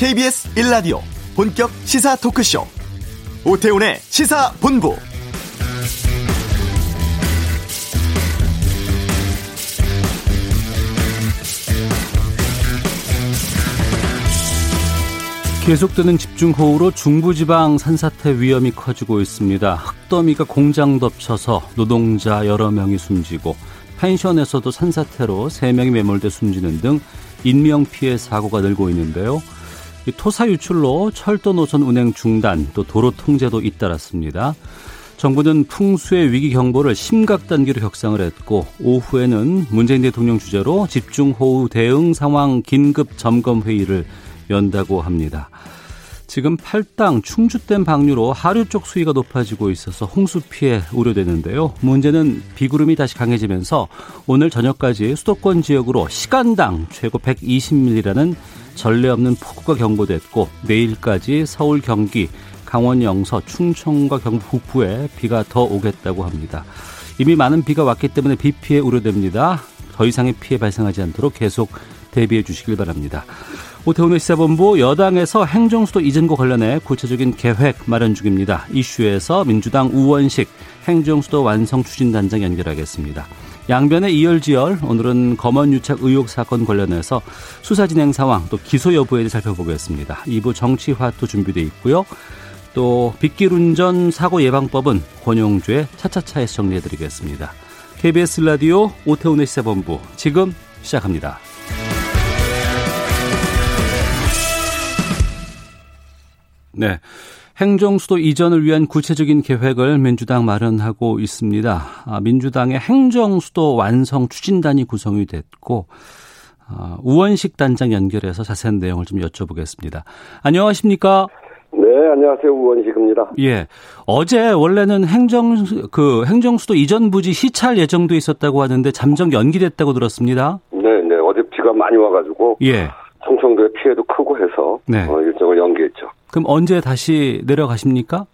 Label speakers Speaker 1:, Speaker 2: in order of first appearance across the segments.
Speaker 1: KBS 1라디오 본격 시사 토크쇼 오태훈의 시사본부
Speaker 2: 계속되는 집중호우로 중부지방 산사태 위험이 커지고 있습니다. 흙더미가 공장 덮쳐서 노동자 여러 명이 숨지고 펜션에서도 산사태로 3명이 매몰돼 숨지는 등 인명피해 사고가 늘고 있는데요. 토사 유출로 철도 노선 운행 중단 또 도로 통제도 잇따랐습니다. 정부는 풍수의 위기 경보를 심각 단계로 격상을 했고 오후에는 문재인 대통령 주재로 집중 호우 대응 상황 긴급 점검 회의를 연다고 합니다. 지금 팔당 충주댐 방류로 하류 쪽 수위가 높아지고 있어서 홍수 피해 우려되는데요. 문제는 비구름이 다시 강해지면서 오늘 저녁까지 수도권 지역으로 시간당 최고 120mm라는 전례 없는 폭우가 경보됐고 내일까지 서울, 경기, 강원 영서, 충청과 경북 북부에 비가 더 오겠다고 합니다. 이미 많은 비가 왔기 때문에 비 피해 우려됩니다. 더 이상의 피해 발생하지 않도록 계속 대비해 주시길 바랍니다. 오태훈의 시사본부 여당에서 행정수도 이전과 관련해 구체적인 계획 마련 중입니다. 이슈에서 민주당 우원식 행정수도 완성 추진단장 연결하겠습니다. 양변의 이열지열 오늘은 검언유착 의혹 사건 관련해서 수사 진행 상황 또 기소 여부에 대해 살펴보겠습니다. 2부 정치화투 준비되어 있고요. 또 빗길 운전 사고 예방법은 권용주의 차차차에서 정리해드리겠습니다. KBS 라디오 오태훈의 시사본부 지금 시작합니다. 네. 행정수도 이전을 위한 구체적인 계획을 민주당 마련하고 있습니다. 아, 민주당의 행정수도 완성 추진단이 구성이 됐고 아, 우원식 단장 연결해서 자세한 내용을 좀 여쭤보겠습니다. 안녕하십니까?
Speaker 3: 네, 안녕하세요. 우원식입니다.
Speaker 2: 예. 어제 원래는 행정 그 행정수도 이전 부지 시찰 예정도 있었다고 하는데 잠정 연기됐다고 들었습니다.
Speaker 3: 네, 네. 어제 비가 많이 와 가지고
Speaker 2: 예.
Speaker 3: 충청도에 피해도 크고 해서
Speaker 2: 네.
Speaker 3: 어, 일정을 연기했죠.
Speaker 2: 그럼 언제 다시 내려가십니까?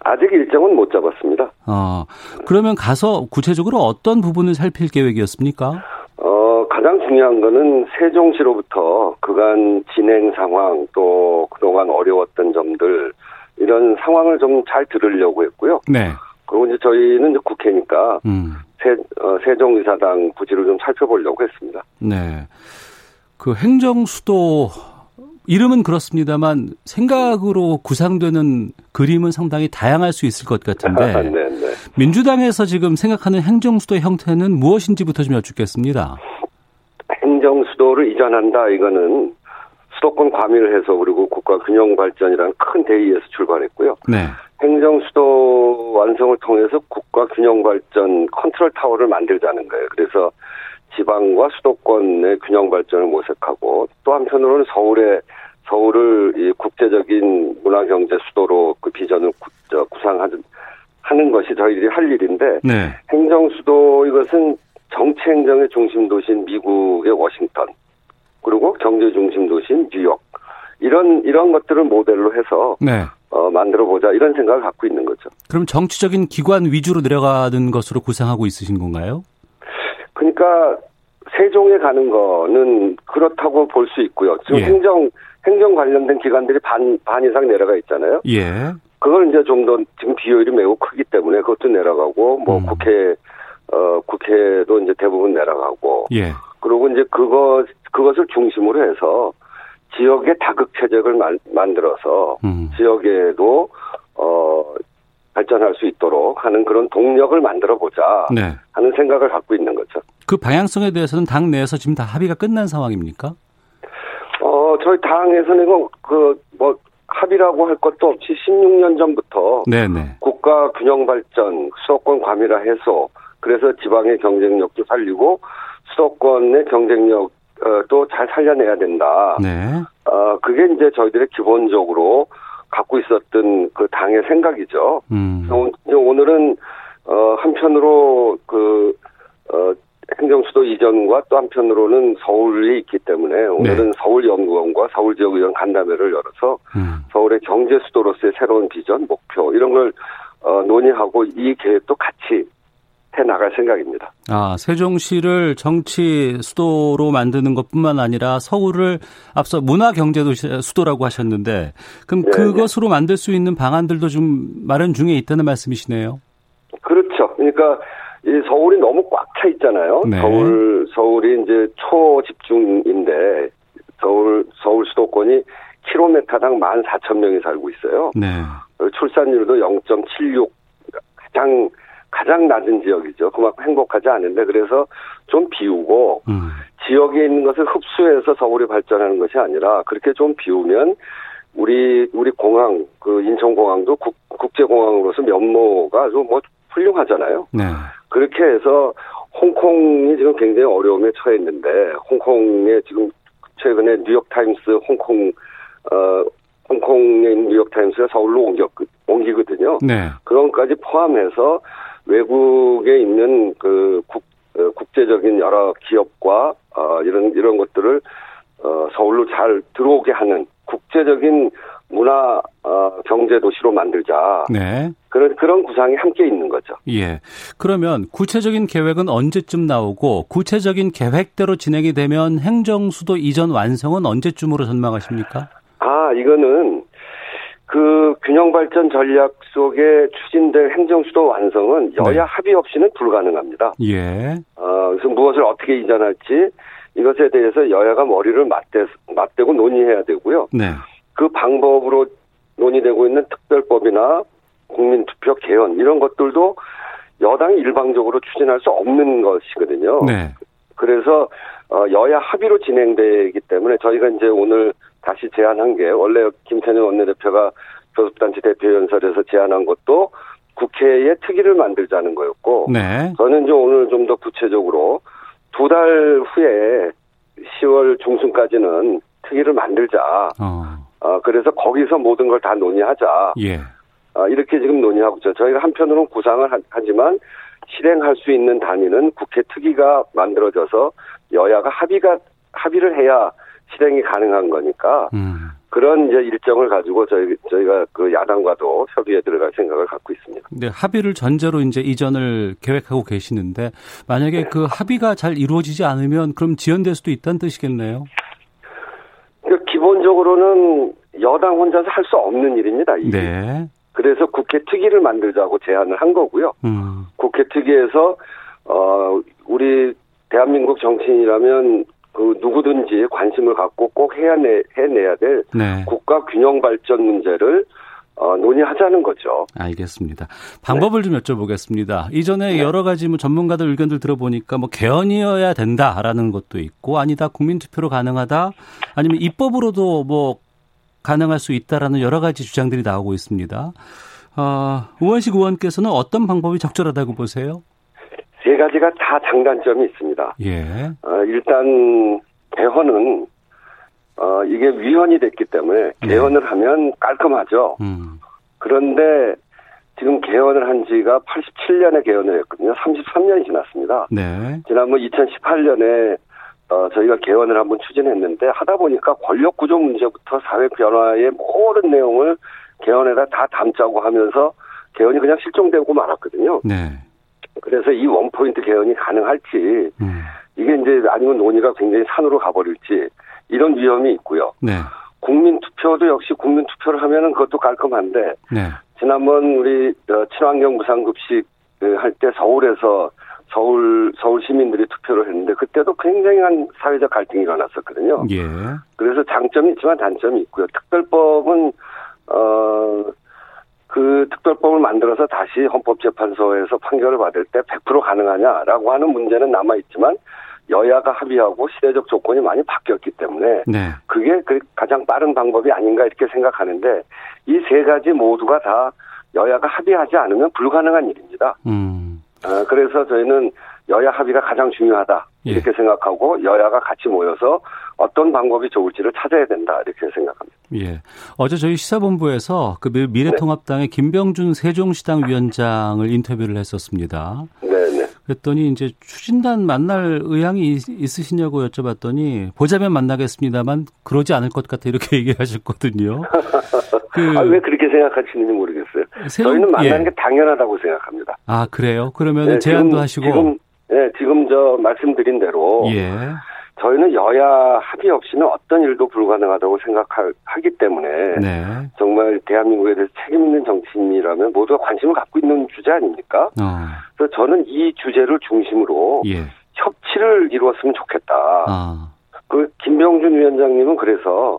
Speaker 3: 아직 일정은 못 잡았습니다.
Speaker 2: 어, 그러면 가서 구체적으로 어떤 부분을 살필 계획이었습니까?
Speaker 3: 어, 가장 중요한 거는 세종시로부터 그간 진행 상황 또 그동안 어려웠던 점들 이런 상황을 좀 잘 들으려고 했고요.
Speaker 2: 네.
Speaker 3: 그리고 이제 저희는 이제 국회니까
Speaker 2: 음.
Speaker 3: 세, 어, 세종의사당 부지를 좀 살펴보려고 했습니다.
Speaker 2: 네. 그 행정수도 이름은 그렇습니다만 생각으로 구상되는 그림은 상당히 다양할 수 있을 것 같은데
Speaker 3: 네, 네.
Speaker 2: 민주당에서 지금 생각하는 행정수도의 형태는 무엇인지부터 좀 여쭙겠습니다.
Speaker 3: 행정수도를 이전한다 이거는 수도권 과밀 해소 그리고 국가 균형 발전이라는 큰 대의에서 출발했고요.
Speaker 2: 네.
Speaker 3: 행정수도 완성을 통해서 국가 균형 발전 컨트롤 타워를 만들자는 거예요. 그래서 지방과 수도권의 균형 발전을 모색하고 또 한편으로는 서울의 서울을 이 국제적인 문화 경제 수도로 그 비전을 구, 저, 구상하는 하는 것이 저희들이 할 일인데
Speaker 2: 네.
Speaker 3: 행정 수도 이것은 정치 행정의 중심 도시인 미국의 워싱턴 그리고 경제 중심 도시인 뉴욕 이런 이런 것들을 모델로 해서
Speaker 2: 네.
Speaker 3: 어, 만들어 보자 이런 생각을 갖고 있는 거죠.
Speaker 2: 그럼 정치적인 기관 위주로 내려가는 것으로 구상하고 있으신 건가요?
Speaker 3: 그러니까 세종에 가는 거는 그렇다고 볼 수 있고요. 지금
Speaker 2: 예.
Speaker 3: 행정 행정 관련된 기관들이 반 반 이상 내려가 있잖아요.
Speaker 2: 예.
Speaker 3: 그걸 이제 좀 더 지금 비효율이 매우 크기 때문에 그것도 내려가고 뭐
Speaker 2: 음.
Speaker 3: 국회 어 국회도 이제 대부분 내려가고
Speaker 2: 예.
Speaker 3: 그리고 이제 그것 그것을 중심으로 해서 지역의 다극 만, 만들어서
Speaker 2: 음.
Speaker 3: 지역에도 어 발전할 수 있도록 하는 그런 동력을 만들어 보자
Speaker 2: 네.
Speaker 3: 하는 생각을 갖고 있는 거죠.
Speaker 2: 그 방향성에 대해서는 당 내에서 지금 다 합의가 끝난 상황입니까?
Speaker 3: 어 저희 당에서는 그뭐 합의라고 할 것도 없이 16년 전부터
Speaker 2: 네네.
Speaker 3: 국가 균형 발전, 수도권 과밀화 해소, 그래서 지방의 경쟁력도 살리고 수도권의 경쟁력도 잘 살려내야 된다.
Speaker 2: 네.
Speaker 3: 어, 그게 이제 저희들의 기본적으로 갖고 있었던 그 당의 생각이죠.
Speaker 2: 음.
Speaker 3: 그래서 이제 오늘은 어, 한편으로 그 어, 행정수도 이전과 또 한편으로는 서울이 있기 때문에 오늘은 서울연구원과 서울지역의원 간담회를 열어서
Speaker 2: 음.
Speaker 3: 서울의 경제 수도로서의 새로운 비전, 목표 이런 걸 어, 논의하고 이 계획도 같이 해 나갈 생각입니다.
Speaker 2: 아, 세종시를 정치 수도로 만드는 것뿐만 아니라 서울을 앞서 문화 경제 도 수도라고 하셨는데 그럼 네, 그것으로 네. 만들 수 있는 방안들도 좀 마련 중에 있다는 말씀이시네요.
Speaker 3: 그렇죠. 그러니까 이 서울이 너무 꽉 차 있잖아요. 네. 서울 서울이 이제 초집중인데 서울 서울 수도권이 킬로미터당 14,000명이 살고 있어요. 네. 출산율도 0.76 가장 가장 낮은 지역이죠. 그만큼 행복하지 않은데 그래서 좀 비우고 음. 지역에 있는 것을 흡수해서 서울이 발전하는 것이 아니라 그렇게 좀 비우면 우리 우리 공항 그 인천공항도 국, 국제공항으로서 면모가 아주 뭐 훌륭하잖아요. 네. 그렇게 해서 홍콩이 지금 굉장히 어려움에 처해 있는데 홍콩에 지금 최근에 뉴욕타임스 홍콩 어 홍콩에 있는 뉴욕타임스가 서울로 옮겼 옮기거든요. 네. 그런 것까지 포함해서 외국에 있는 그 국, 어, 국제적인 여러 기업과 어, 이런 이런 것들을 어, 서울로 잘 들어오게 하는 국제적인 문화 어, 경제 도시로 만들자. 네. 그런 그런 구상이 함께 있는 거죠.
Speaker 2: 예. 그러면 구체적인 계획은 언제쯤 나오고 구체적인 계획대로 진행이 되면 행정 수도 이전 완성은 언제쯤으로 전망하십니까?
Speaker 3: 아, 이거는 그 균형 발전 전략 속에 추진될 행정 수도 완성은 네. 여야 네. 합의 없이는 불가능합니다. 예. 어, 그래서 무엇을 어떻게 이전할지 이것에 대해서 여야가 머리를 맞대, 맞대고 논의해야 되고요. 네. 그 방법으로 논의되고 있는 특별법이나 국민투표 개헌 이런 것들도 여당이 일방적으로 추진할 수 없는 것이거든요. 네. 그래서 어, 여야 합의로 진행되기 때문에 저희가 이제 오늘 다시 제안한 게 원래 김태년 원내대표가 교섭단체 대표연설에서 제안한 것도 국회에 특위를 만들자는 거였고 네. 저는 이제 오늘 좀 더 구체적으로 두 달 후에 10월 중순까지는 특위를 만들자. 어. 어 그래서 거기서 모든 걸 다 논의하자. 예. 어, 이렇게 지금 논의하고 있죠. 저희가 한편으로는 구상을 하지만 실행할 수 있는 단위는 국회 특위가 만들어져서 여야가 합의가 합의를 해야 실행이 가능한 거니까 음. 그런 이제 일정을 가지고 저희 저희가 그 야당과도 협의에 들어갈 생각을 갖고 있습니다.
Speaker 2: 네, 합의를 전제로 이제 이전을 계획하고 계시는데 만약에 네. 그 합의가 잘 이루어지지 않으면 그럼 지연될 수도 있다는 뜻이겠네요.
Speaker 3: 그러니까 기본적으로는 여당 혼자서 할 수 없는 일입니다. 이게. 네. 그래서 국회 특위를 만들자고 제안을 한 거고요. 음. 국회 특위에서 어 우리 대한민국 정치인이라면 그 누구든지 관심을 갖고 꼭 해내 해내야 될 네. 국가 균형 발전 문제를 어, 논의하자는 거죠.
Speaker 2: 알겠습니다. 방법을 네. 좀 여쭤보겠습니다. 이전에 네. 여러 가지 뭐 전문가들 의견들 들어보니까 뭐 개헌이어야 된다라는 것도 있고 아니다 국민투표로 가능하다 아니면 입법으로도 뭐 가능할 수 있다라는 여러 가지 주장들이 나오고 있습니다. 어, 우원식 의원께서는 어떤 방법이 적절하다고 보세요?
Speaker 3: 세 가지가 다 장단점이 있습니다. 예. 어, 일단 개헌은 어, 이게 위헌이 됐기 때문에 네. 개헌을 네. 하면 깔끔하죠. 음. 그런데 지금 개헌을 한 지가 87년에 개헌을 했거든요. 33년이 지났습니다. 네. 지난번 2018년에 어, 저희가 개헌을 한번 추진했는데 하다 보니까 권력 구조 문제부터 사회 변화의 모든 내용을 개헌에다 다 담자고 하면서 개헌이 그냥 실종되고 말았거든요. 네. 그래서 이 원포인트 개헌이 가능할지 음. 이게 이제 아니면 논의가 굉장히 산으로 가버릴지 이런 위험이 있고요. 네. 국민 투표도 역시 국민 투표를 하면은 그것도 깔끔한데 네. 지난번 우리 어, 친환경 무상급식 그 할때 서울에서 서울 서울 시민들이 투표를 했는데 그때도 굉장한 사회적 갈등이 일어났었거든요. 예. 그래서 장점이 있지만 단점이 있고요. 특별법은 어 그 특별법을 만들어서 다시 헌법재판소에서 판결을 받을 때 100% 가능하냐라고 하는 문제는 남아 있지만 여야가 합의하고 시대적 조건이 많이 바뀌었기 때문에 네. 그게 그 가장 빠른 방법이 아닌가 이렇게 생각하는데 이 세 가지 모두가 다 여야가 합의하지 않으면 불가능한 일입니다. 음. 어, 그래서 저희는 여야 합의가 가장 중요하다 예. 이렇게 예. 생각하고 여야가 같이 모여서 어떤 방법이 좋을지를 찾아야 된다 이렇게 생각합니다.
Speaker 2: 예. 어제 저희 시사본부에서 그 미래통합당의 네. 김병준 세종시당 위원장을 인터뷰를 했었습니다. 네, 네. 그랬더니 이제 추진단 만날 의향이 있으시냐고 여쭤봤더니 보자면 만나겠습니다만 그러지 않을 것 같아 이렇게 얘기하셨거든요.
Speaker 3: 그, 아, 왜 그렇게 생각하시는지 모르겠어요. 세운, 저희는 만나는 예. 게 당연하다고 생각합니다.
Speaker 2: 아 그래요? 그러면 네, 제안도
Speaker 3: 지금,
Speaker 2: 하시고
Speaker 3: 지금 네, 지금 저 말씀드린 대로 예. 저희는 여야 합의 없이는 어떤 일도 불가능하다고 생각하기 때문에 네. 정말 대한민국에 대해서 책임 있는 정치인이라면 모두가 관심을 갖고 있는 주제 아닙니까? 어. 그래서 저는 이 주제를 중심으로 예. 협치를 이루었으면 좋겠다. 어. 그 김병준 위원장님은 그래서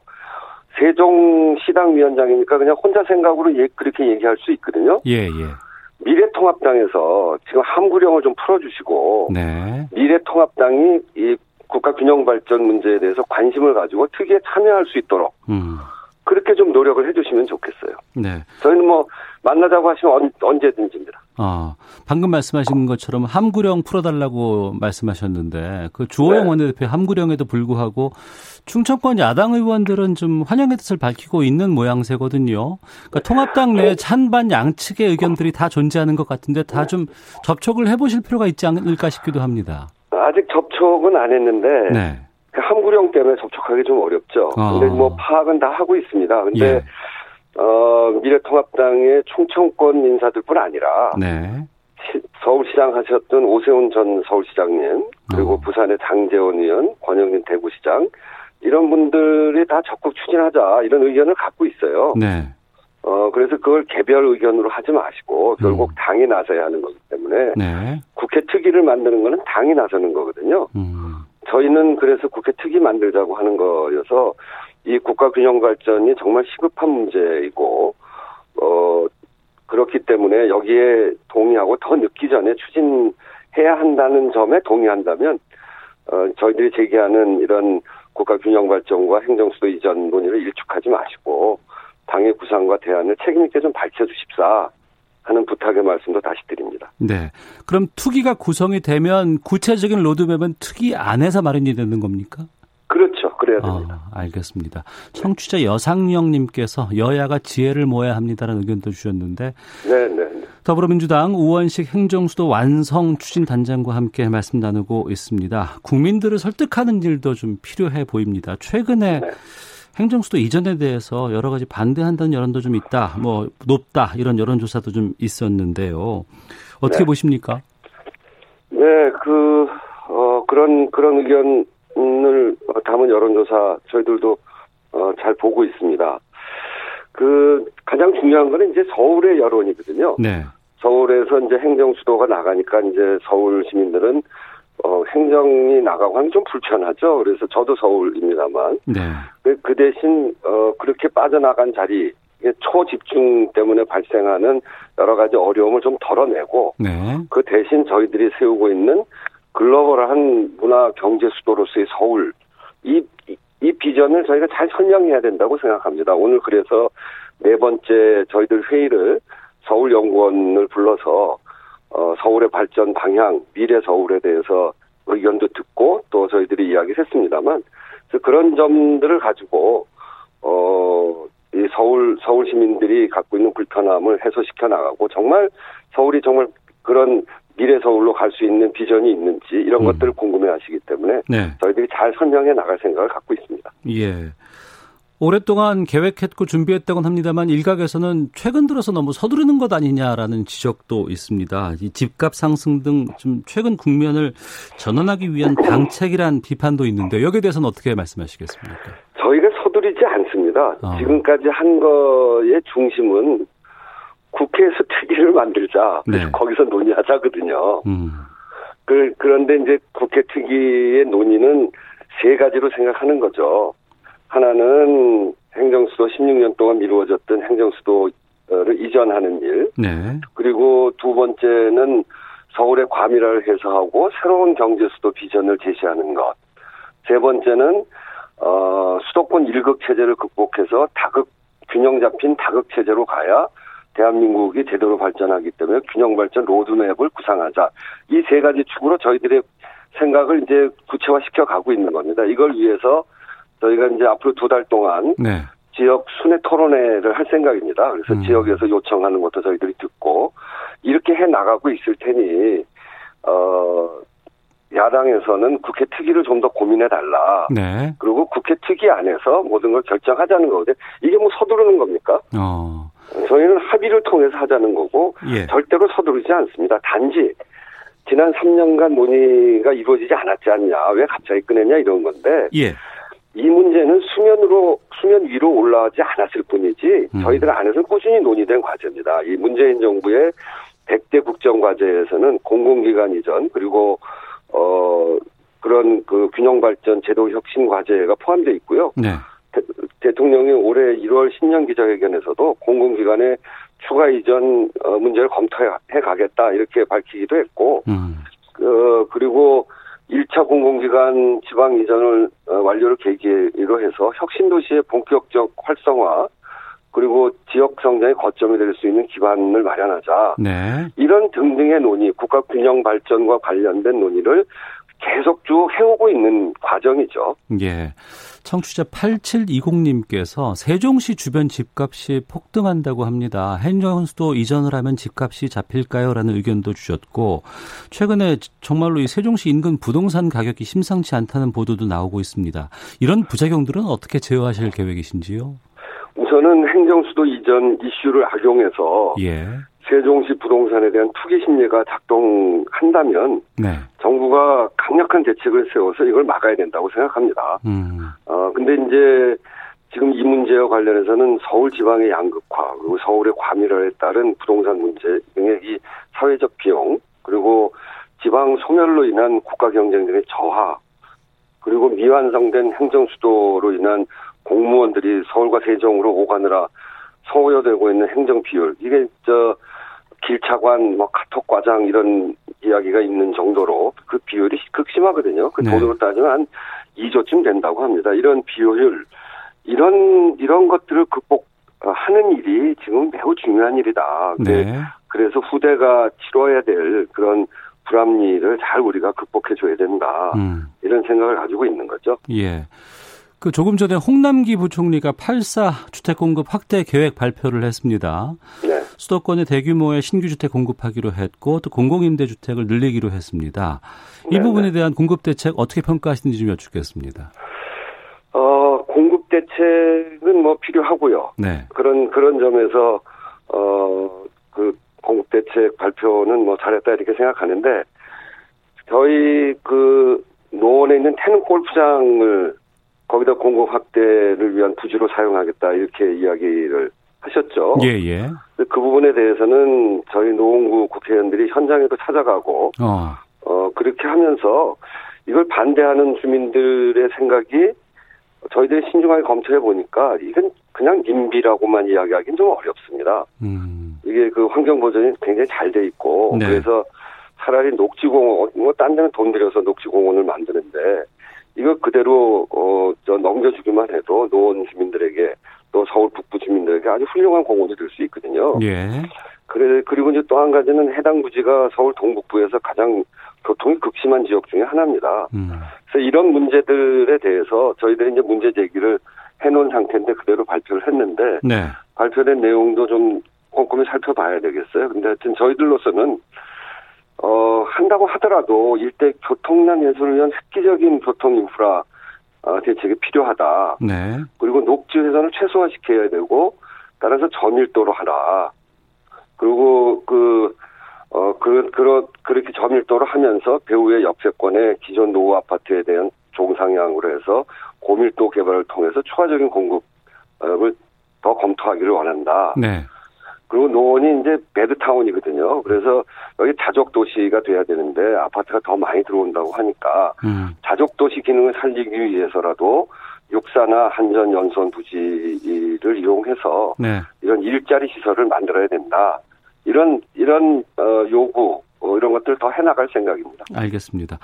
Speaker 3: 세종시당 위원장이니까 그냥 혼자 생각으로 예, 그렇게 얘기할 수 있거든요. 예, 예. 미래통합당에서 지금 함구령을 좀 풀어주시고 네. 미래통합당이 이 국가 균형 발전 문제에 대해서 관심을 가지고 특위에 참여할 수 있도록 음. 그렇게 좀 노력을 해주시면 좋겠어요. 네. 저희는 뭐 만나자고 하시면 언, 제든지입니다
Speaker 2: 아, 방금 말씀하신 것처럼 함구령 풀어달라고 말씀하셨는데 그 주호영 네. 원내대표 함구령에도 불구하고 충청권 야당 의원들은 좀 환영의 뜻을 밝히고 있는 모양새거든요. 그러니까 통합당 내 찬반 양측의 의견들이 다 존재하는 것 같은데 다 좀 접촉을 해보실 필요가 있지 않을까 싶기도 합니다.
Speaker 3: 아직 접촉은 안 했는데 네. 그 함구령 때문에 접촉하기 좀 어렵죠. 어. 근데 뭐 파악은 다 하고 있습니다. 근데 예. 어, 미래통합당의 충청권 인사들뿐 아니라 네. 서울시장 하셨던 오세훈 전 서울시장님 그리고 어. 부산의 장재원 의원, 권영진 대구시장 이런 분들이 다 적극 추진하자 이런 의견을 갖고 있어요. 네. 어, 그래서 그걸 개별 의견으로 하지 마시고 결국 음. 당이 나서야 하는 거기 때문에 네. 국회 특위를 만드는 거는 당이 나서는 거거든요. 음. 저희는 그래서 국회 특위 만들자고 하는 거여서 이 국가 균형 발전이 정말 시급한 문제이고 어 그렇기 때문에 여기에 동의하고 더 늦기 전에 추진해야 한다는 점에 동의한다면 어 저희들이 제기하는 이런 국가 균형 발전과 행정 수도 이전 논의를 일축하지 마시고 당의 구상과 대안을 책임있게 좀 밝혀주십사 하는 부탁의 말씀도 다시 드립니다.
Speaker 2: 네. 그럼 투기가 구성이 되면 구체적인 로드맵은 투기 안에서 마련이 되는 겁니까?
Speaker 3: 그렇죠. 그래야 됩니다.
Speaker 2: 아, 알겠습니다. 청취자 여상영님께서 여야가 지혜를 모아야 합니다라는 의견도 주셨는데. 네, 네. 네. 더불어민주당 우원식 행정수도 완성 추진 단장과 함께 말씀 나누고 있습니다. 국민들을 설득하는 일도 좀 필요해 보입니다. 최근에 네. 행정수도 이전에 대해서 여러 가지 반대한다는 여론도 좀 있다, 뭐 높다 이런 여론조사도 좀 있었는데요. 어떻게 네. 보십니까?
Speaker 3: 네, 그 어, 그런 그런 의견을 담은 여론조사 저희들도 어, 잘 보고 있습니다. 그 가장 중요한 거는 이제 서울의 여론이거든요. 네. 서울에서 이제 행정 수도가 나가니까 이제 서울 시민들은 어, 행정이 나가고 하면 좀 불편하죠. 그래서 저도 서울입니다만. 네. 그, 그 대신, 어, 그렇게 빠져나간 자리, 초집중 때문에 발생하는 여러 가지 어려움을 좀 덜어내고, 네. 그 대신 저희들이 세우고 있는 글로벌한 문화 경제 수도로서의 서울, 이, 이 비전을 저희가 잘 설명해야 된다고 생각합니다. 오늘 그래서 네 번째 저희들 회의를 서울연구원을 불러서 어, 서울의 발전 방향, 미래 서울에 대해서 의견도 듣고 또 저희들이 이야기를 했습니다만 그런 점들을 가지고 어, 이 서울 서울 시민들이 갖고 있는 불편함을 해소시켜 나가고 정말 서울이 정말 그런 미래 서울로 갈 수 있는 비전이 있는지 이런 음. 것들을 궁금해하시기 때문에 네. 저희들이 잘 설명해 나갈 생각을 갖고 있습니다.
Speaker 2: 예. 오랫동안 계획했고 준비했다곤 합니다만 일각에서는 최근 들어서 너무 서두르는 것 아니냐라는 지적도 있습니다. 이 집값 상승 등 좀 최근 국면을 전환하기 위한 방책이란 비판도 있는데 여기에 대해서는 어떻게 말씀하시겠습니까?
Speaker 3: 저희가 서두르지 않습니다. 어. 지금까지 한 거의 중심은 국회에서 특위를 만들자. 네. 거기서 논의하자거든요. 음. 그, 그런데 이제 국회 특위의 논의는 세 가지로 생각하는 거죠. 하나는 행정수도 16년 동안 미루어졌던 행정수도를 이전하는 일. 네. 그리고 두 번째는 서울의 과밀화를 해소하고 새로운 경제수도 비전을 제시하는 것. 세 번째는 어, 수도권 일극 체제를 극복해서 다극 균형 잡힌 다극 체제로 가야 대한민국이 제대로 발전하기 때문에 균형 발전 로드맵을 구상하자. 이 세 가지 축으로 저희들의 생각을 이제 구체화시켜 가고 있는 겁니다. 이걸 위해서 저희가 이제 앞으로 두 달 동안 네. 지역 순회 토론회를 할 생각입니다. 그래서 음. 지역에서 요청하는 것도 저희들이 듣고 이렇게 해 나가고 있을 테니 어 야당에서는 국회 특위를 좀 더 고민해 달라.
Speaker 2: 네.
Speaker 3: 그리고 국회 특위 안에서 모든 걸 결정하자는 거거든요. 이게 뭐 서두르는 겁니까?
Speaker 2: 어.
Speaker 3: 저희는 합의를 통해서 하자는 거고
Speaker 2: 예.
Speaker 3: 절대로 서두르지 않습니다. 단지 지난 3년간 논의가 이루어지지 않았지 않냐, 왜 갑자기 꺼냈냐 이런 건데
Speaker 2: 예.
Speaker 3: 이 문제는 수면으로 수면 위로 올라가지 않았을 뿐이지
Speaker 2: 음.
Speaker 3: 저희들 안에서 꾸준히 논의된 과제입니다. 이 문재인 정부의 100대 국정 과제에서는 공공기관 이전 그리고 어 그런 그 균형 발전 제도 혁신 과제가 포함되어 있고요.
Speaker 2: 네.
Speaker 3: 대, 통령이 올해 1월 신년 기자회견에서도 공공기관의 추가 이전 어, 문제를 검토해 가겠다 이렇게 밝히기도 했고
Speaker 2: 음.
Speaker 3: 그, 그리고 1차 공공기관 지방 이전을 어, 완료를 계기로 해서 혁신도시의 본격적 활성화 그리고 지역 성장의 거점이 될 수 있는 기반을 마련하자.
Speaker 2: 네.
Speaker 3: 이런 등등의 논의, 국가 균형 발전과 관련된 논의를 계속 쭉 해오고 있는 과정이죠.
Speaker 2: 예. 청취자 8720님께서 세종시 주변 집값이 폭등한다고 합니다. 행정수도 이전을 하면 집값이 잡힐까요? 라는 의견도 주셨고, 최근에 정말로 이 세종시 인근 부동산 가격이 심상치 않다는 보도도 나오고 있습니다. 이런 부작용들은 어떻게 제어하실 계획이신지요?
Speaker 3: 우선은 행정수도 이전 이슈를 악용해서
Speaker 2: 예.
Speaker 3: 세종시 부동산에 대한 투기 심리가 작동한다면
Speaker 2: 네.
Speaker 3: 정부가 강력한 대책을 세워서 이걸 막아야 된다고 생각합니다.
Speaker 2: 음.
Speaker 3: 어, 근데 이제 지금 이 문제와 관련해서는 서울 지방의 양극화, 그리고 서울의 과밀화에 따른 부동산 문제 등의 이 사회적 비용, 그리고 지방 소멸로 인한 국가 경쟁력의 저하, 그리고 미완성된 행정 수도로 인한 공무원들이 서울과 세종으로 오가느라 소요되고 있는 행정 비율, 이게 저 길차관, 뭐 카톡 과장 이런 이야기가 있는 정도로 그 비율이 극심하거든요. 그
Speaker 2: 네.
Speaker 3: 돈으로 따지면 한 2조쯤 된다고 합니다. 이런 비효율, 이런 이런 것들을 극복하는 일이 지금 매우 중요한 일이다.
Speaker 2: 네.
Speaker 3: 그래서 후대가 치러야 될 그런 불합리를 잘 우리가 극복해 줘야 된다.
Speaker 2: 음.
Speaker 3: 이런 생각을 가지고 있는 거죠.
Speaker 2: 예. 그 조금 전에 홍남기 부총리가 8사 주택 공급 확대 계획 발표를 했습니다.
Speaker 3: 네.
Speaker 2: 수도권에 대규모의 신규 주택 공급하기로 했고 또 공공임대 주택을 늘리기로 했습니다. 이
Speaker 3: 네,
Speaker 2: 부분에
Speaker 3: 네.
Speaker 2: 대한 공급 대책 어떻게 평가하시는지 좀 여쭙겠습니다.
Speaker 3: 어, 공급 대책은 뭐 필요하고요.
Speaker 2: 네.
Speaker 3: 그런 그런 점에서 어그 공급 대책 발표는 뭐 잘했다 이렇게 생각하는데 저희 그 노원에 있는 태릉 골프장을 거기다 공급 확대를 위한 부지로 사용하겠다 이렇게 이야기를 하셨죠.
Speaker 2: 예, 예.
Speaker 3: 그 부분에 대해서는 저희 노원구 국회의원들이 현장에도 찾아가고
Speaker 2: 어.
Speaker 3: 어 그렇게 하면서 이걸 반대하는 주민들의 생각이 저희들이 신중하게 검토해 보니까 이건 그냥 임비라고만 이야기하기는 좀 어렵습니다.
Speaker 2: 음.
Speaker 3: 이게 그 환경 보전이 굉장히 잘 돼 있고
Speaker 2: 네.
Speaker 3: 그래서 차라리 녹지공원 뭐딴 데는 돈 들여서 녹지공원을 만드는데 이거 그대로 어저 넘겨주기만 해도 노원 주민들에게 또 서울 북부 주민들에게 아주 훌륭한 공원이 될 수 있거든요.
Speaker 2: 예.
Speaker 3: 그래 그리고 이제 또 한 가지는 해당 부지가 서울 동북부에서 가장 교통이 극심한 지역 중에 하나입니다.
Speaker 2: 음.
Speaker 3: 그래서 이런 문제들에 대해서 저희들이 이제 문제 제기를 해놓은 상태인데 그대로 발표를 했는데
Speaker 2: 네.
Speaker 3: 발표된 내용도 좀 꼼꼼히 살펴봐야 되겠어요. 근데 하여튼 저희들로서는 어 한다고 하더라도 일대 교통난 해소를 위한 획기적인 교통 인프라 어, 대책이 필요하다.
Speaker 2: 네.
Speaker 3: 그리고 녹지 훼손을 최소화시켜야 되고 따라서 저밀도로 하라. 그리고 그, 어, 그, 그렇, 그렇게 저밀도로 하면서 배후의 옆세권의 기존 노후 아파트에 대한 종상향으로 해서 고밀도 개발을 통해서 추가적인 공급을 더 검토하기를 원한다.
Speaker 2: 네.
Speaker 3: 그리고 노원이 이제 베드타운이거든요. 그래서 여기 자족 도시가 돼야 되는데 아파트가 더 많이 들어온다고 하니까
Speaker 2: 음.
Speaker 3: 자족 도시 기능을 살리기 위해서라도 육사나 한전 연선 부지를 이용해서
Speaker 2: 네.
Speaker 3: 이런 일자리 시설을 만들어야 된다. 이런 이런 어, 요구 어, 이런 것들 더 해나갈 생각입니다.
Speaker 2: 알겠습니다.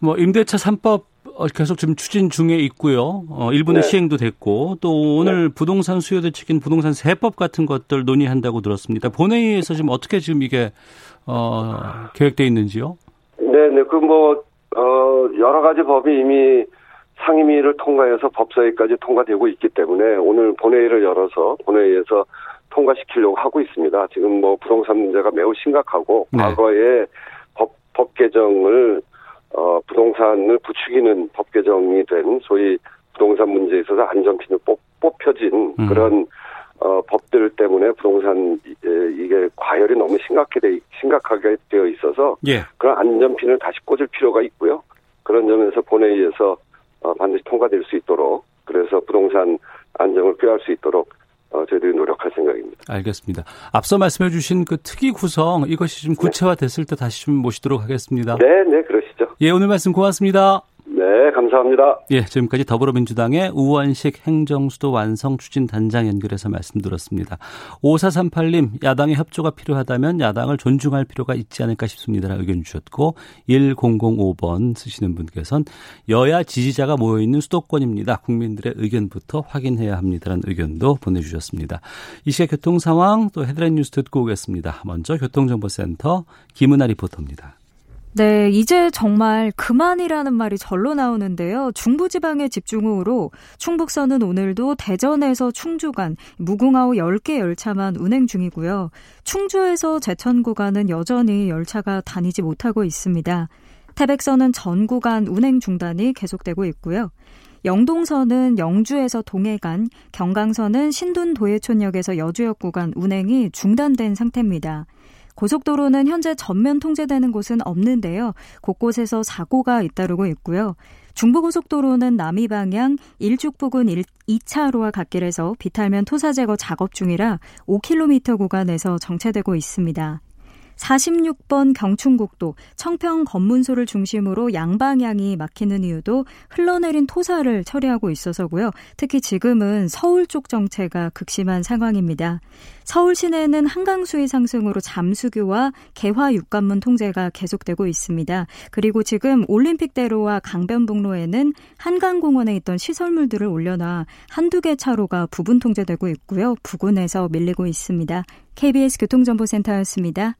Speaker 2: 뭐 임대차 3법 어, 계속 지금 추진 중에 있고요. 어, 일부는
Speaker 3: 네.
Speaker 2: 시행도 됐고 또 오늘 부동산 수요 대책인 부동산 세법 같은 것들 논의한다고 들었습니다. 본회의에서 지금 어떻게 지금 이게 어, 계획돼 있는지요?
Speaker 3: 네 네 그뭐 어, 여러 가지 법이 이미 상임위를 통과해서 법사위까지 통과되고 있기 때문에 오늘 본회의를 열어서 본회의에서 통과시키려고 하고 있습니다. 지금 뭐 부동산 문제가 매우 심각하고
Speaker 2: 네.
Speaker 3: 과거에 법, 법 개정을 어, 부동산을 부추기는 법 개정이 된 소위 부동산 문제에 있어서 안전핀을 뽑, 뽑혀진 음. 그런 어, 법들 때문에 부동산 이게 과열이 너무 심각하게 돼, 심각하게 되어 있어서 예. 그런 안전핀을 다시 꽂을 필요가 있고요. 그런 점에서 본회의에서 어, 반드시 통과될 수 있도록 그래서 부동산 안정을 꾀할 수 있도록 어, 저희들이 노력할 생각입니다.
Speaker 2: 알겠습니다. 앞서 말씀해 주신 그 특이 구성 이것이 좀 구체화됐을 때 다시 좀 모시도록 하겠습니다.
Speaker 3: 네, 네, 그러시죠.
Speaker 2: 예, 오늘 말씀 고맙습니다.
Speaker 3: 네, 감사합니다.
Speaker 2: 예, 지금까지 더불어민주당의 우원식 행정수도 완성 추진 단장 연결해서 말씀드렸습니다. 5438님, 야당의 협조가 필요하다면 야당을 존중할 필요가 있지 않을까 싶습니다라는 의견 주셨고 1005번 쓰시는 분께서는 여야 지지자가 모여 있는 수도권입니다. 국민들의 의견부터 확인해야 합니다라는 의견도 보내 주셨습니다. 이 시각 교통 상황 또 헤드라인 뉴스 듣고 오겠습니다. 먼저 교통정보센터 김은아 리포터입니다.
Speaker 4: 네, 이제 정말 그만이라는 말이 절로 나오는데요. 중부지방의 집중호우로 충북선은 오늘도 대전에서 충주 간 무궁화호 10개 열차만 운행 중이고요. 충주에서 제천 구간은 여전히 열차가 다니지 못하고 있습니다. 태백선은 전 구간 운행 중단이 계속되고 있고요. 영동선은 영주에서 동해 간, 경강선은 신둔 도예촌역에서 여주역 구간 운행이 중단된 상태입니다. 고속도로는 현재 전면 통제되는 곳은 없는데요. 곳곳에서 사고가 잇따르고 있고요. 중부고속도로는 남이 방향 일죽 부근 1, 2차로와 갓길에서 비탈면 토사 제거 작업 중이라 5km 구간에서 정체되고 있습니다. 46번 경춘국도 청평 검문소를 중심으로 양방향이 막히는 이유도 흘러내린 토사를 처리하고 있어서고요. 특히 지금은 서울 쪽 정체가 극심한 상황입니다. 서울 시내는 한강 수위 상승으로 잠수교와 개화 육관문 통제가 계속되고 있습니다. 그리고 지금 올림픽대로와 강변북로에는 한강공원에 있던 시설물들을 올려놔 한두 개 차로가 부분 통제되고 있고요. 부근에서 밀리고 있습니다. KBS 교통정보센터였습니다.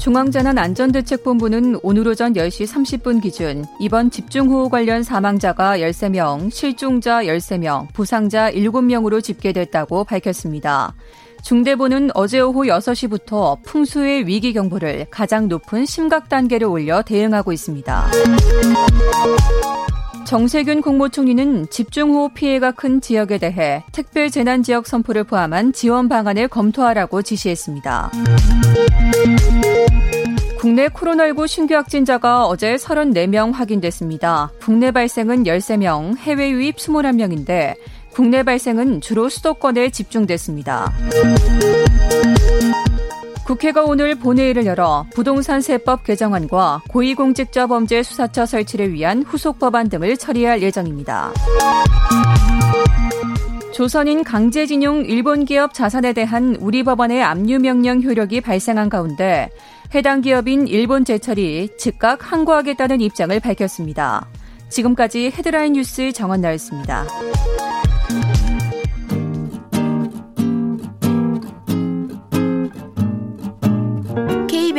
Speaker 5: 중앙재난안전대책본부는 오늘 오전 10시 30분 기준 이번 집중호우 관련 사망자가 13명, 실종자 13명, 부상자 7명으로 집계됐다고 밝혔습니다. 중대본은 어제 오후 6시부터 풍수의 위기 경보를 가장 높은 심각 단계로 올려 대응하고 있습니다. 정세균 국무총리는 집중호우 피해가 큰 지역에 대해 특별 재난 지역 선포를 포함한 지원 방안을 검토하라고 지시했습니다. 국내 코로나19 신규 확진자가 어제 34명 확인됐습니다. 국내 발생은 13명, 해외 유입 21명인데 국내 발생은 주로 수도권에 집중됐습니다. 국회가 오늘 본회의를 열어 부동산 세법 개정안과 고위공직자 범죄 수사처 설치를 위한 후속 법안 등을 처리할 예정입니다. 조선인 강제징용 일본 기업 자산에 대한 우리 법원의 압류 명령 효력이 발생한 가운데 해당 기업인 일본 제철이 즉각 항고하겠다는 입장을 밝혔습니다. 지금까지 헤드라인 뉴스 정원 나였습니다.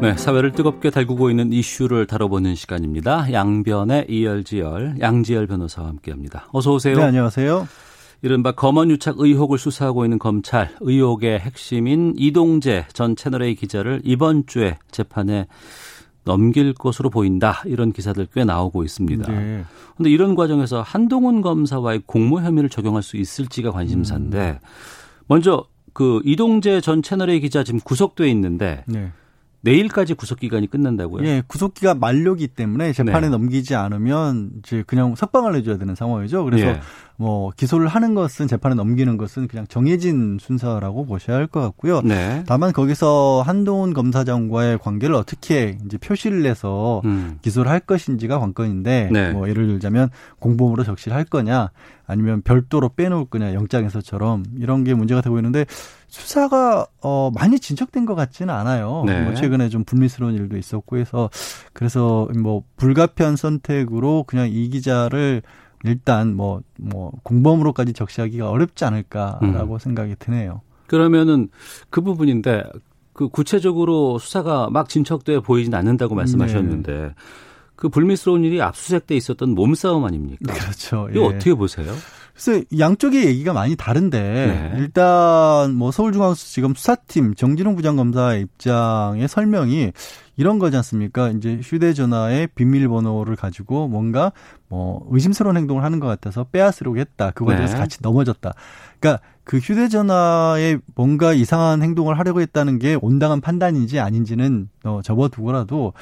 Speaker 2: 네, 사회를 뜨겁게 달구고 있는 이슈를 다뤄보는 시간입니다. 양변의 이열지열, 양지열 변호사와 함께합니다. 어서 오세요.
Speaker 6: 네, 안녕하세요.
Speaker 2: 이른바 검언유착 의혹을 수사하고 있는 검찰 의혹의 핵심인 이동재 전 채널A 기자를 이번 주에 재판에 넘길 것으로 보인다 이런 기사들 꽤 나오고 있습니다. 그런데 네. 이런 과정에서 한동훈 검사와의 공모 혐의를 적용할 수 있을지가 관심사인데 음. 먼저 그 이동재 전 채널A 기자 지금 구속돼 있는데 네. 내일까지 구속 기간이 끝난다고요?
Speaker 6: 예, 구속 기간 만료기 때문에 재판에 네. 넘기지 않으면 이제 그냥 석방을 해줘야 되는 상황이죠. 그래서 예. 뭐 기소를 하는 것은 재판에 넘기는 것은 그냥 정해진 순서라고 보셔야 할 것 같고요. 네. 다만 거기서 한동훈 검사장과의 관계를 어떻게 이제 표시를 내서 음. 기소를 할 것인지가 관건인데 네. 뭐 예를 들자면 공범으로 적시를 할 거냐 아니면 별도로 빼놓을 거냐 영장에서처럼 이런 게 문제가 되고 있는데 수사가 어 많이 진척된 것 같지는 않아요. 네. 뭐 최근에 좀 불미스러운 일도 있었고 해서 그래서 뭐 불가피한 선택으로 그냥 이 기자를 일단 뭐뭐 뭐 공범으로까지 적시하기가 어렵지 않을까라고 음. 생각이 드네요.
Speaker 2: 그러면은 그 부분인데 그 구체적으로 수사가 막 진척돼 보이진 않는다고 말씀하셨는데 네. 그 불미스러운 일이 압수수색 때 있었던 몸싸움 아닙니까?
Speaker 6: 그렇죠.
Speaker 2: 이거 예. 어떻게 보세요?
Speaker 6: 그래서 양쪽의 얘기가 많이 다른데 네. 일단 뭐 서울중앙지검 수사팀 정진웅 부장검사의 입장의 설명이 이런 거지 않습니까? 이제 휴대전화의 비밀번호를 가지고 뭔가 뭐 의심스러운 행동을 하는 것 같아서 빼앗으려고 했다. 그 과정에서 네. 같이 넘어졌다. 그러니까 그 휴대전화에 뭔가 이상한 행동을 하려고 했다는 게 온당한 판단인지 아닌지는 어, 접어두고라도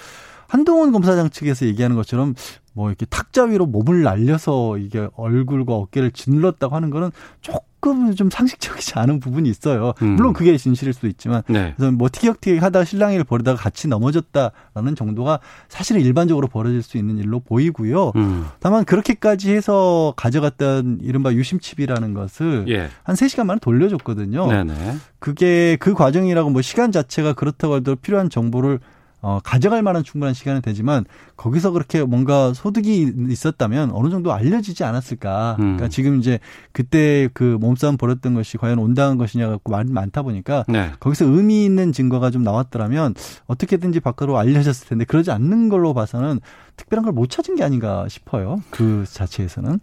Speaker 6: 한동훈 검사장 측에서 얘기하는 것처럼 뭐 이렇게 탁자 위로 몸을 날려서 이게 얼굴과 어깨를 짓눌렀다고 하는 거는 조금 좀 상식적이지 않은 부분이 있어요. 음. 물론 그게 진실일 수도 있지만 네. 그래서 뭐 티격태격 하다 신랑이를 버리다가 같이 넘어졌다라는 정도가 사실은 일반적으로 벌어질 수 있는 일로 보이고요. 음. 다만 그렇게까지 해서 가져갔던 이른바 유심칩이라는 것을 예. 한 3시간 만에 돌려줬거든요. 네네. 그게 그 과정이라고 뭐 시간 자체가 그렇다고 하더라도 필요한 정보를 어, 가져갈 만한 충분한 시간은 되지만 거기서 그렇게 뭔가 소득이 있었다면 어느 정도 알려지지 않았을까. 음. 그러니까 지금 이제 그때 그 몸싸움 벌였던 것이 과연 온당한 것이냐 갖고 말이 많다 보니까 네. 거기서 의미 있는 증거가 좀 나왔더라면 어떻게든지 밖으로 알려졌을 텐데 그러지 않는 걸로 봐서는 특별한 걸 못 찾은 게 아닌가 싶어요. 그 자체에서는.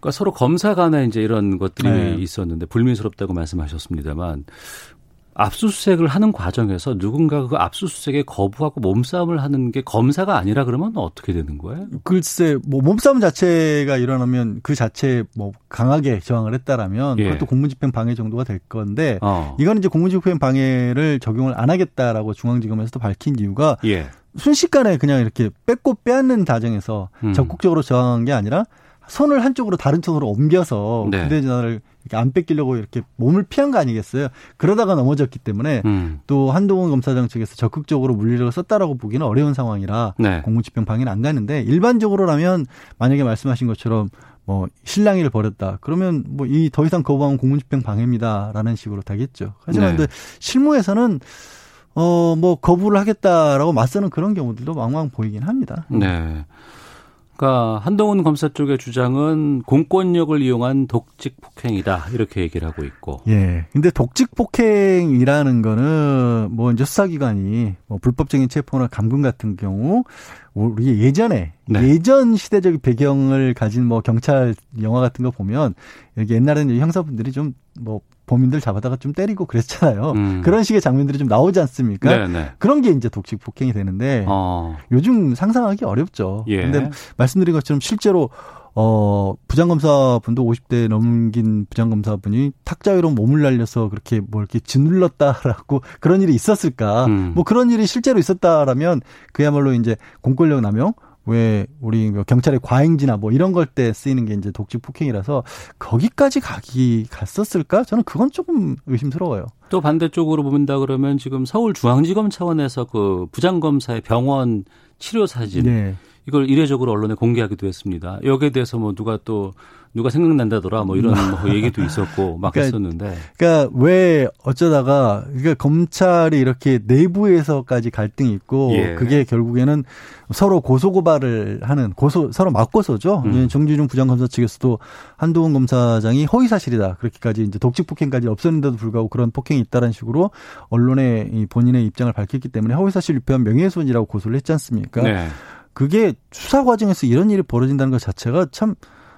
Speaker 2: 그러니까 서로 검사 간에 이제 이런 것들이 네. 있었는데 불미스럽다고 말씀하셨습니다만 압수수색을 하는 과정에서 누군가 그 압수수색에 거부하고 몸싸움을 하는 게 검사가 아니라 그러면 어떻게 되는 거예요?
Speaker 6: 글쎄, 뭐 몸싸움 자체가 일어나면 그 자체에 뭐 강하게 저항을 했다라면 예. 그것도 공무집행 방해 정도가 될 건데 어. 이거는 이제 공무집행 방해를 적용을 안 하겠다라고 중앙지검에서도 밝힌 이유가 예. 순식간에 그냥 이렇게 뺏고 빼앗는 과정에서 음. 적극적으로 저항한 게 아니라 손을 한쪽으로 다른 쪽으로 옮겨서 네. 휴대전화를 이렇게 안 뺏기려고 이렇게 몸을 피한 거 아니겠어요? 그러다가 넘어졌기 때문에 음. 또 한동훈 검사장 측에서 적극적으로 물리력을 썼다라고 보기는 어려운 상황이라 네. 공무집행 방해는 안 가는데 일반적으로라면 만약에 말씀하신 것처럼 뭐 신랑이를 버렸다. 그러면 뭐 이 더 이상 거부하면 공무집행 방해입니다라는 식으로 되겠죠. 하지만 네. 실무에서는 어 뭐 거부를 하겠다라고 맞서는 그런 경우들도 왕왕 보이긴 합니다.
Speaker 2: 네. 그러니까 한동훈 검사 쪽의 주장은 공권력을 이용한 독직 폭행이다 이렇게 얘기를 하고 있고.
Speaker 6: 예. 근데 독직 폭행이라는 거는 뭐 이제 수사기관이 뭐 불법적인 체포나 감금 같은 경우 우리 예전에 네. 예전 시대적 배경을 가진 뭐 경찰 영화 같은 거 보면 여기 옛날에는 형사분들이 좀 뭐 범인들 잡아다가 좀 때리고 그랬잖아요. 음. 그런 식의 장면들이 좀 나오지 않습니까? 네네. 네. 그런 게 이제 독식 폭행이 되는데 어. 요즘 상상하기 어렵죠. 예. 근데 말씀드린 것처럼 실제로 어, 부장검사분도 50대 넘긴 부장검사분이 탁자 위로 몸을 날려서 그렇게 뭐 이렇게 짓눌렀다라고 그런 일이 있었을까? 음. 뭐 그런 일이 실제로 있었다라면 그야말로 이제 공권력 남용 왜 우리 뭐 경찰의 과잉지나 뭐 이런 걸 때 쓰이는 게 이제 독직 폭행이라서 거기까지 가기 갔었을까? 저는 그건 조금 의심스러워요.
Speaker 2: 또 반대쪽으로 보면다 그러면 지금 서울중앙지검 차원에서 그 부장검사의 병원 치료 사진 네. 이걸 이례적으로 언론에 공개하기도 했습니다. 여기에 대해서 뭐 누가 또 누가 생각난다더라 뭐 이런 뭐 얘기도 있었고 막 그러니까, 했었는데.
Speaker 6: 그러니까 왜 어쩌다가 그러니까 검찰이 이렇게 내부에서까지 갈등이 있고 예. 그게 결국에는 서로 고소 고발을 하는 고소 서로 맞고서죠. 음. 정진중 부장검사 측에서도 한동훈 검사장이 허위 사실이다 그렇게까지 이제 독직 폭행까지 없었는데도 불구하고 그런 폭행이 있다는 식으로 언론에 이 본인의 입장을 밝혔기 때문에 허위 사실 유폐한 명예훼손이라고 고소를 했지 않습니까? 네. 그게 수사 과정에서 이런 일이 벌어진다는 것 자체가 참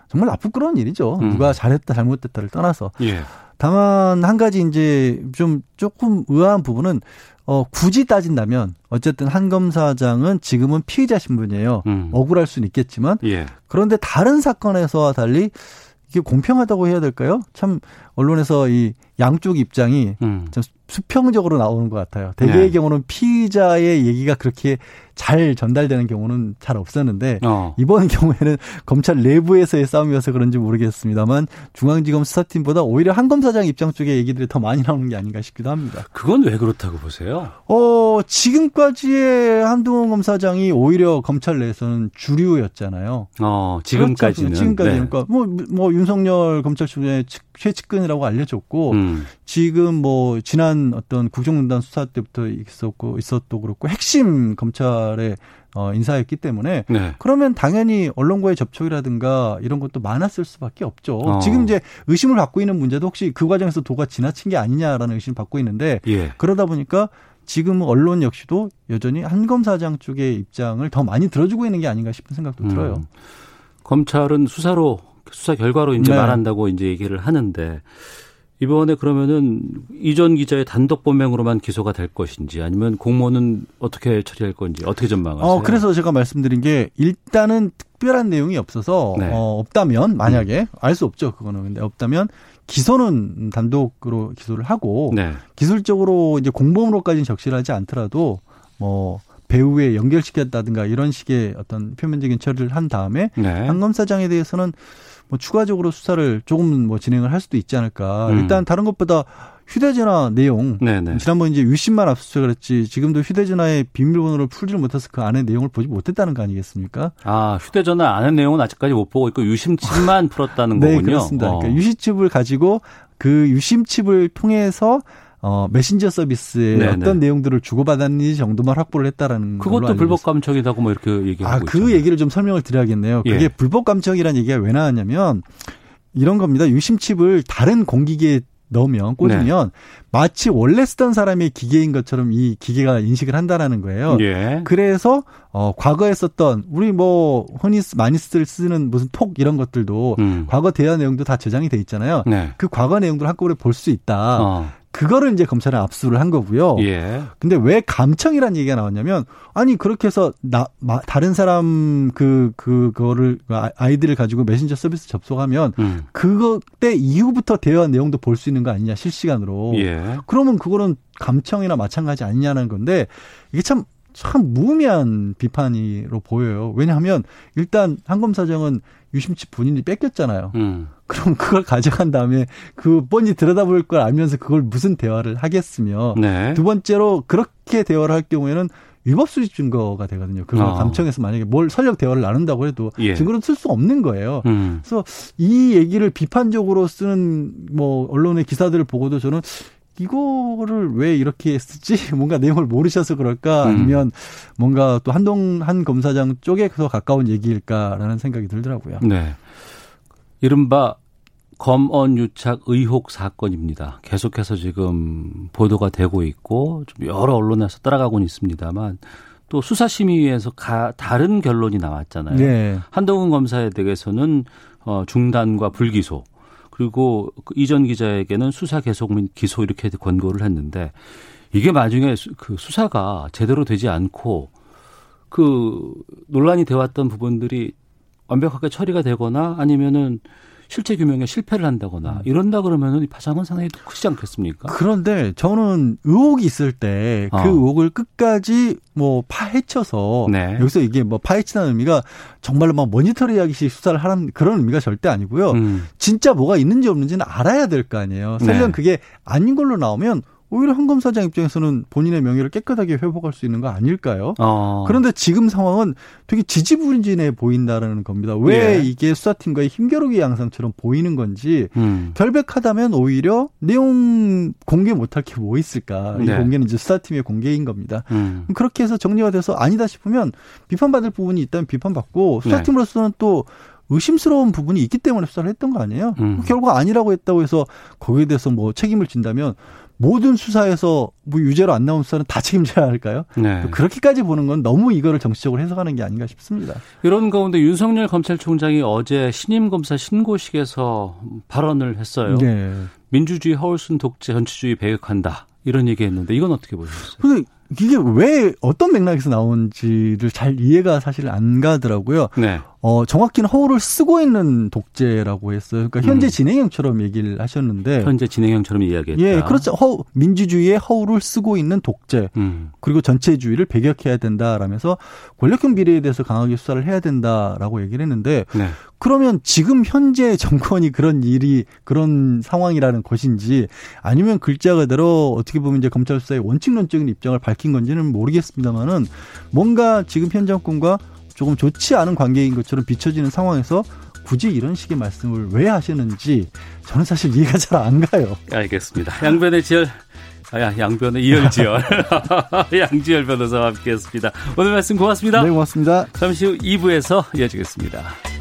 Speaker 6: 정말 나쁘끄러운 일이죠. 음. 누가 잘했다 잘못됐다를 떠나서. 예. 다만 한 가지 이제 좀 조금 의아한 부분은 어 굳이 따진다면 어쨌든 한 검사장은 지금은 피의자 신분이에요. 음. 억울할 수는 있겠지만 예. 그런데 다른 사건에서와 달리 이게 공평하다고 해야 될까요? 참 언론에서 이 양쪽 입장이 음. 좀 수평적으로 나오는 것 같아요. 대개의 네. 경우는 피의자의 얘기가 그렇게 잘 전달되는 경우는 잘 없었는데 어. 이번 경우에는 검찰 내부에서의 싸움이어서 그런지 모르겠습니다만 중앙지검 수사팀보다 오히려 한 검사장 입장 쪽의 얘기들이 더 많이 나오는 게 아닌가 싶기도 합니다.
Speaker 2: 그건 왜 그렇다고 보세요?
Speaker 6: 어 지금까지의 한동훈 검사장이 오히려 검찰 내에서는 주류였잖아요.
Speaker 2: 어 지금까지는
Speaker 6: 그렇죠? 지금까지 네. 그러니까 뭐, 뭐 윤석열 검찰 출신의 최측근이라고 알려졌고 음. 지금 뭐 지난 어떤 국정농단 수사 때부터 있었고 있었도 그렇고 핵심 검찰의 어, 인사였기 때문에 네. 그러면 당연히 언론과의 접촉이라든가 이런 것도 많았을 수밖에 없죠. 어. 지금 이제 의심을 받고 있는 문제도 혹시 그 과정에서 도가 지나친 게 아니냐라는 의심을 받고 있는데 예. 그러다 보니까 지금 언론 역시도 여전히 한 검사장 쪽의 입장을 더 많이 들어주고 있는 게 아닌가 싶은 생각도 음. 들어요.
Speaker 2: 검찰은 수사로 수사 결과로 이제 네. 말한다고 이제 얘기를 하는데 이번에 그러면은 이전 기자의 단독 범행으로만 기소가 될 것인지 아니면 공모는 어떻게 처리할 건지 어떻게 전망하세요?
Speaker 6: 어, 그래서 제가 말씀드린 게 일단은 특별한 내용이 없어서 네. 어, 없다면 만약에 음. 알수 없죠 그거는 근데 없다면 기소는 단독으로 기소를 하고 네. 기술적으로 이제 공범으로까지는 적실하지 않더라도 뭐 배우에 연결시켰다든가 이런 식의 어떤 표면적인 처리를 한 다음에 네. 한 검사장에 대해서는 뭐 추가적으로 수사를 조금 뭐 진행을 할 수도 있지 않을까. 음. 일단 다른 것보다 휴대전화 내용 네네. 지난번 이제 유심만 압수수색을 했지 지금도 휴대전화의 비밀번호를 풀지를 못해서 그 안에 내용을 보지 못했다는 거 아니겠습니까?
Speaker 2: 아 휴대전화 안에 내용은 아직까지 못 보고 있고 유심칩만 풀었다는
Speaker 6: 네,
Speaker 2: 거군요.
Speaker 6: 그렇습니다. 그러니까 어. 그러니까 유심칩을 가지고 그 유심칩을 통해서 어, 메신저 서비스에 네네. 어떤 내용들을 주고받았는지 정도만 확보를 했다라는
Speaker 2: 그것도 불법 감청이라고 뭐 이렇게 얘기하고 아,
Speaker 6: 그 있잖아요. 얘기를 좀 설명을 드려야겠네요. 그게 예. 불법 감청이라는 얘기가 왜 나왔냐면 이런 겁니다. 유심칩을 다른 공기계에 넣으면 꽂으면 네. 마치 원래 쓰던 사람의 기계인 것처럼 이 기계가 인식을 한다라는 거예요. 예. 그래서 어 과거에 썼던 우리 뭐 흔히 많이 쓰는 무슨 톡 이런 것들도 음. 과거 대화 내용도 다 저장이 돼 있잖아요. 네. 그 과거 내용들을 한꺼번에 볼 수 있다. 어. 그거를 이제 검찰은 압수를 한 거고요. 예. 근데 왜 감청이라는 얘기가 나왔냐면 아니 그렇게 해서 나 마, 다른 사람 그 그거를 아, 아이디를 가지고 메신저 서비스 접속하면 음. 그거 때 이후부터 대화 내용도 볼 수 있는 거 아니냐 실시간으로. 예. 그러면 그거는 감청이나 마찬가지 아니냐는 건데 이게 참 참 무의미한 비판으로 보여요. 왜냐하면 일단 한 검사장은 유심칩 본인이 뺏겼잖아요. 음. 그럼 그걸 가져간 다음에 그 뻔히 들여다볼 걸 알면서 그걸 무슨 대화를 하겠으며 네. 두 번째로 그렇게 대화를 할 경우에는 위법 수집 증거가 되거든요. 그걸 어. 감청해서 만약에 뭘 설령 대화를 나눈다고 해도 예. 증거로 쓸수 없는 거예요. 음. 그래서 이 얘기를 비판적으로 쓰는 뭐 언론의 기사들을 보고도 저는 이거를 왜 이렇게 쓰지? 뭔가 내용을 모르셔서 그럴까? 음. 아니면 뭔가 또 한동 한 검사장 쪽에 더 가까운 얘기일까라는 생각이 들더라고요.
Speaker 2: 네. 이른바 검언 유착 의혹 사건입니다. 계속해서 지금 보도가 되고 있고 좀 여러 언론에서 따라가고는 있습니다만 또 수사심의위에서 가, 다른 결론이 나왔잖아요. 네. 한동훈 검사에 대해서는 어, 중단과 불기소 그리고 그 이전 기자에게는 수사 계속 및 기소 이렇게 권고를 했는데 이게 나중에 그 수사가 제대로 되지 않고 그 논란이 되었던 부분들이 완벽하게 처리가 되거나 아니면은 실체 규명에 실패를 한다거나 음. 이런다 그러면은 이 파장은 상당히 크지 않겠습니까?
Speaker 6: 그런데 저는 의혹이 있을 때그 어. 의혹을 끝까지 뭐 파헤쳐서 네. 여기서 이게 뭐 파헤치는 의미가 정말로 막 모니터링하기식 수사를 하는 그런 의미가 절대 아니고요. 음. 진짜 뭐가 있는지 없는지는 알아야 될 거 아니에요. 설령 네. 그게 아닌 걸로 나오면 오히려 한 검사장 입장에서는 본인의 명예를 깨끗하게 회복할 수 있는 거 아닐까요? 어. 그런데 지금 상황은 되게 지지부진해 보인다라는 겁니다. 왜 예. 이게 수사팀과의 힘겨루기 양상처럼 보이는 건지 음. 결백하다면 오히려 내용 공개 못할 게 뭐 있을까? 네. 이 공개는 이제 수사팀의 공개인 겁니다. 음. 그렇게 해서 정리가 돼서 아니다 싶으면 비판받을 부분이 있다면 비판받고 수사팀으로서는 네. 또 의심스러운 부분이 있기 때문에 수사를 했던 거 아니에요? 음. 결국 아니라고 했다고 해서 거기에 대해서 뭐 책임을 진다면 모든 수사에서 뭐 유죄로 안 나온 수사는 다 책임져야 할까요? 네. 그렇게까지 보는 건 너무 이거를 정치적으로 해석하는 게 아닌가 싶습니다.
Speaker 2: 이런 가운데 윤석열 검찰총장이 어제 신임 검사 신고식에서 발언을 했어요. 네. 민주주의 허울순 독재 전체주의 배격한다. 이런 얘기했는데 이건 어떻게 보셨어요?
Speaker 6: 근데 이게 왜 어떤 맥락에서 나온지를 잘 이해가 사실 안 가더라고요. 네. 어, 정확히는 허울을 쓰고 있는 독재라고 했어요. 그러니까 현재 음. 진행형처럼 얘기를 하셨는데.
Speaker 2: 현재 진행형처럼 이야기했다.
Speaker 6: 예, 그렇죠. 허, 민주주의의 허울을 쓰고 있는 독재. 음. 그리고 전체주의를 배격해야 된다라면서 권력형 비례에 대해서 강하게 수사를 해야 된다라고 얘기를 했는데. 네. 그러면 지금 현재 정권이 그런 일이 그런 상황이라는 것인지 아니면 글자 그대로 어떻게 보면 이제 검찰 수사의 원칙론적인 입장을 밝힌 건지는 모르겠습니다만은 뭔가 지금 현 정권과 조금 좋지 않은 관계인 것처럼 비춰지는 상황에서 굳이 이런 식의 말씀을 왜 하시는지 저는 사실 이해가 잘 안 가요.
Speaker 2: 알겠습니다. 양변의 지열, 아, 양변의 이열지열, 양지열 변호사와 함께했습니다. 오늘 말씀 고맙습니다.
Speaker 6: 네, 고맙습니다.
Speaker 2: 잠시 후 2부에서 이어지겠습니다.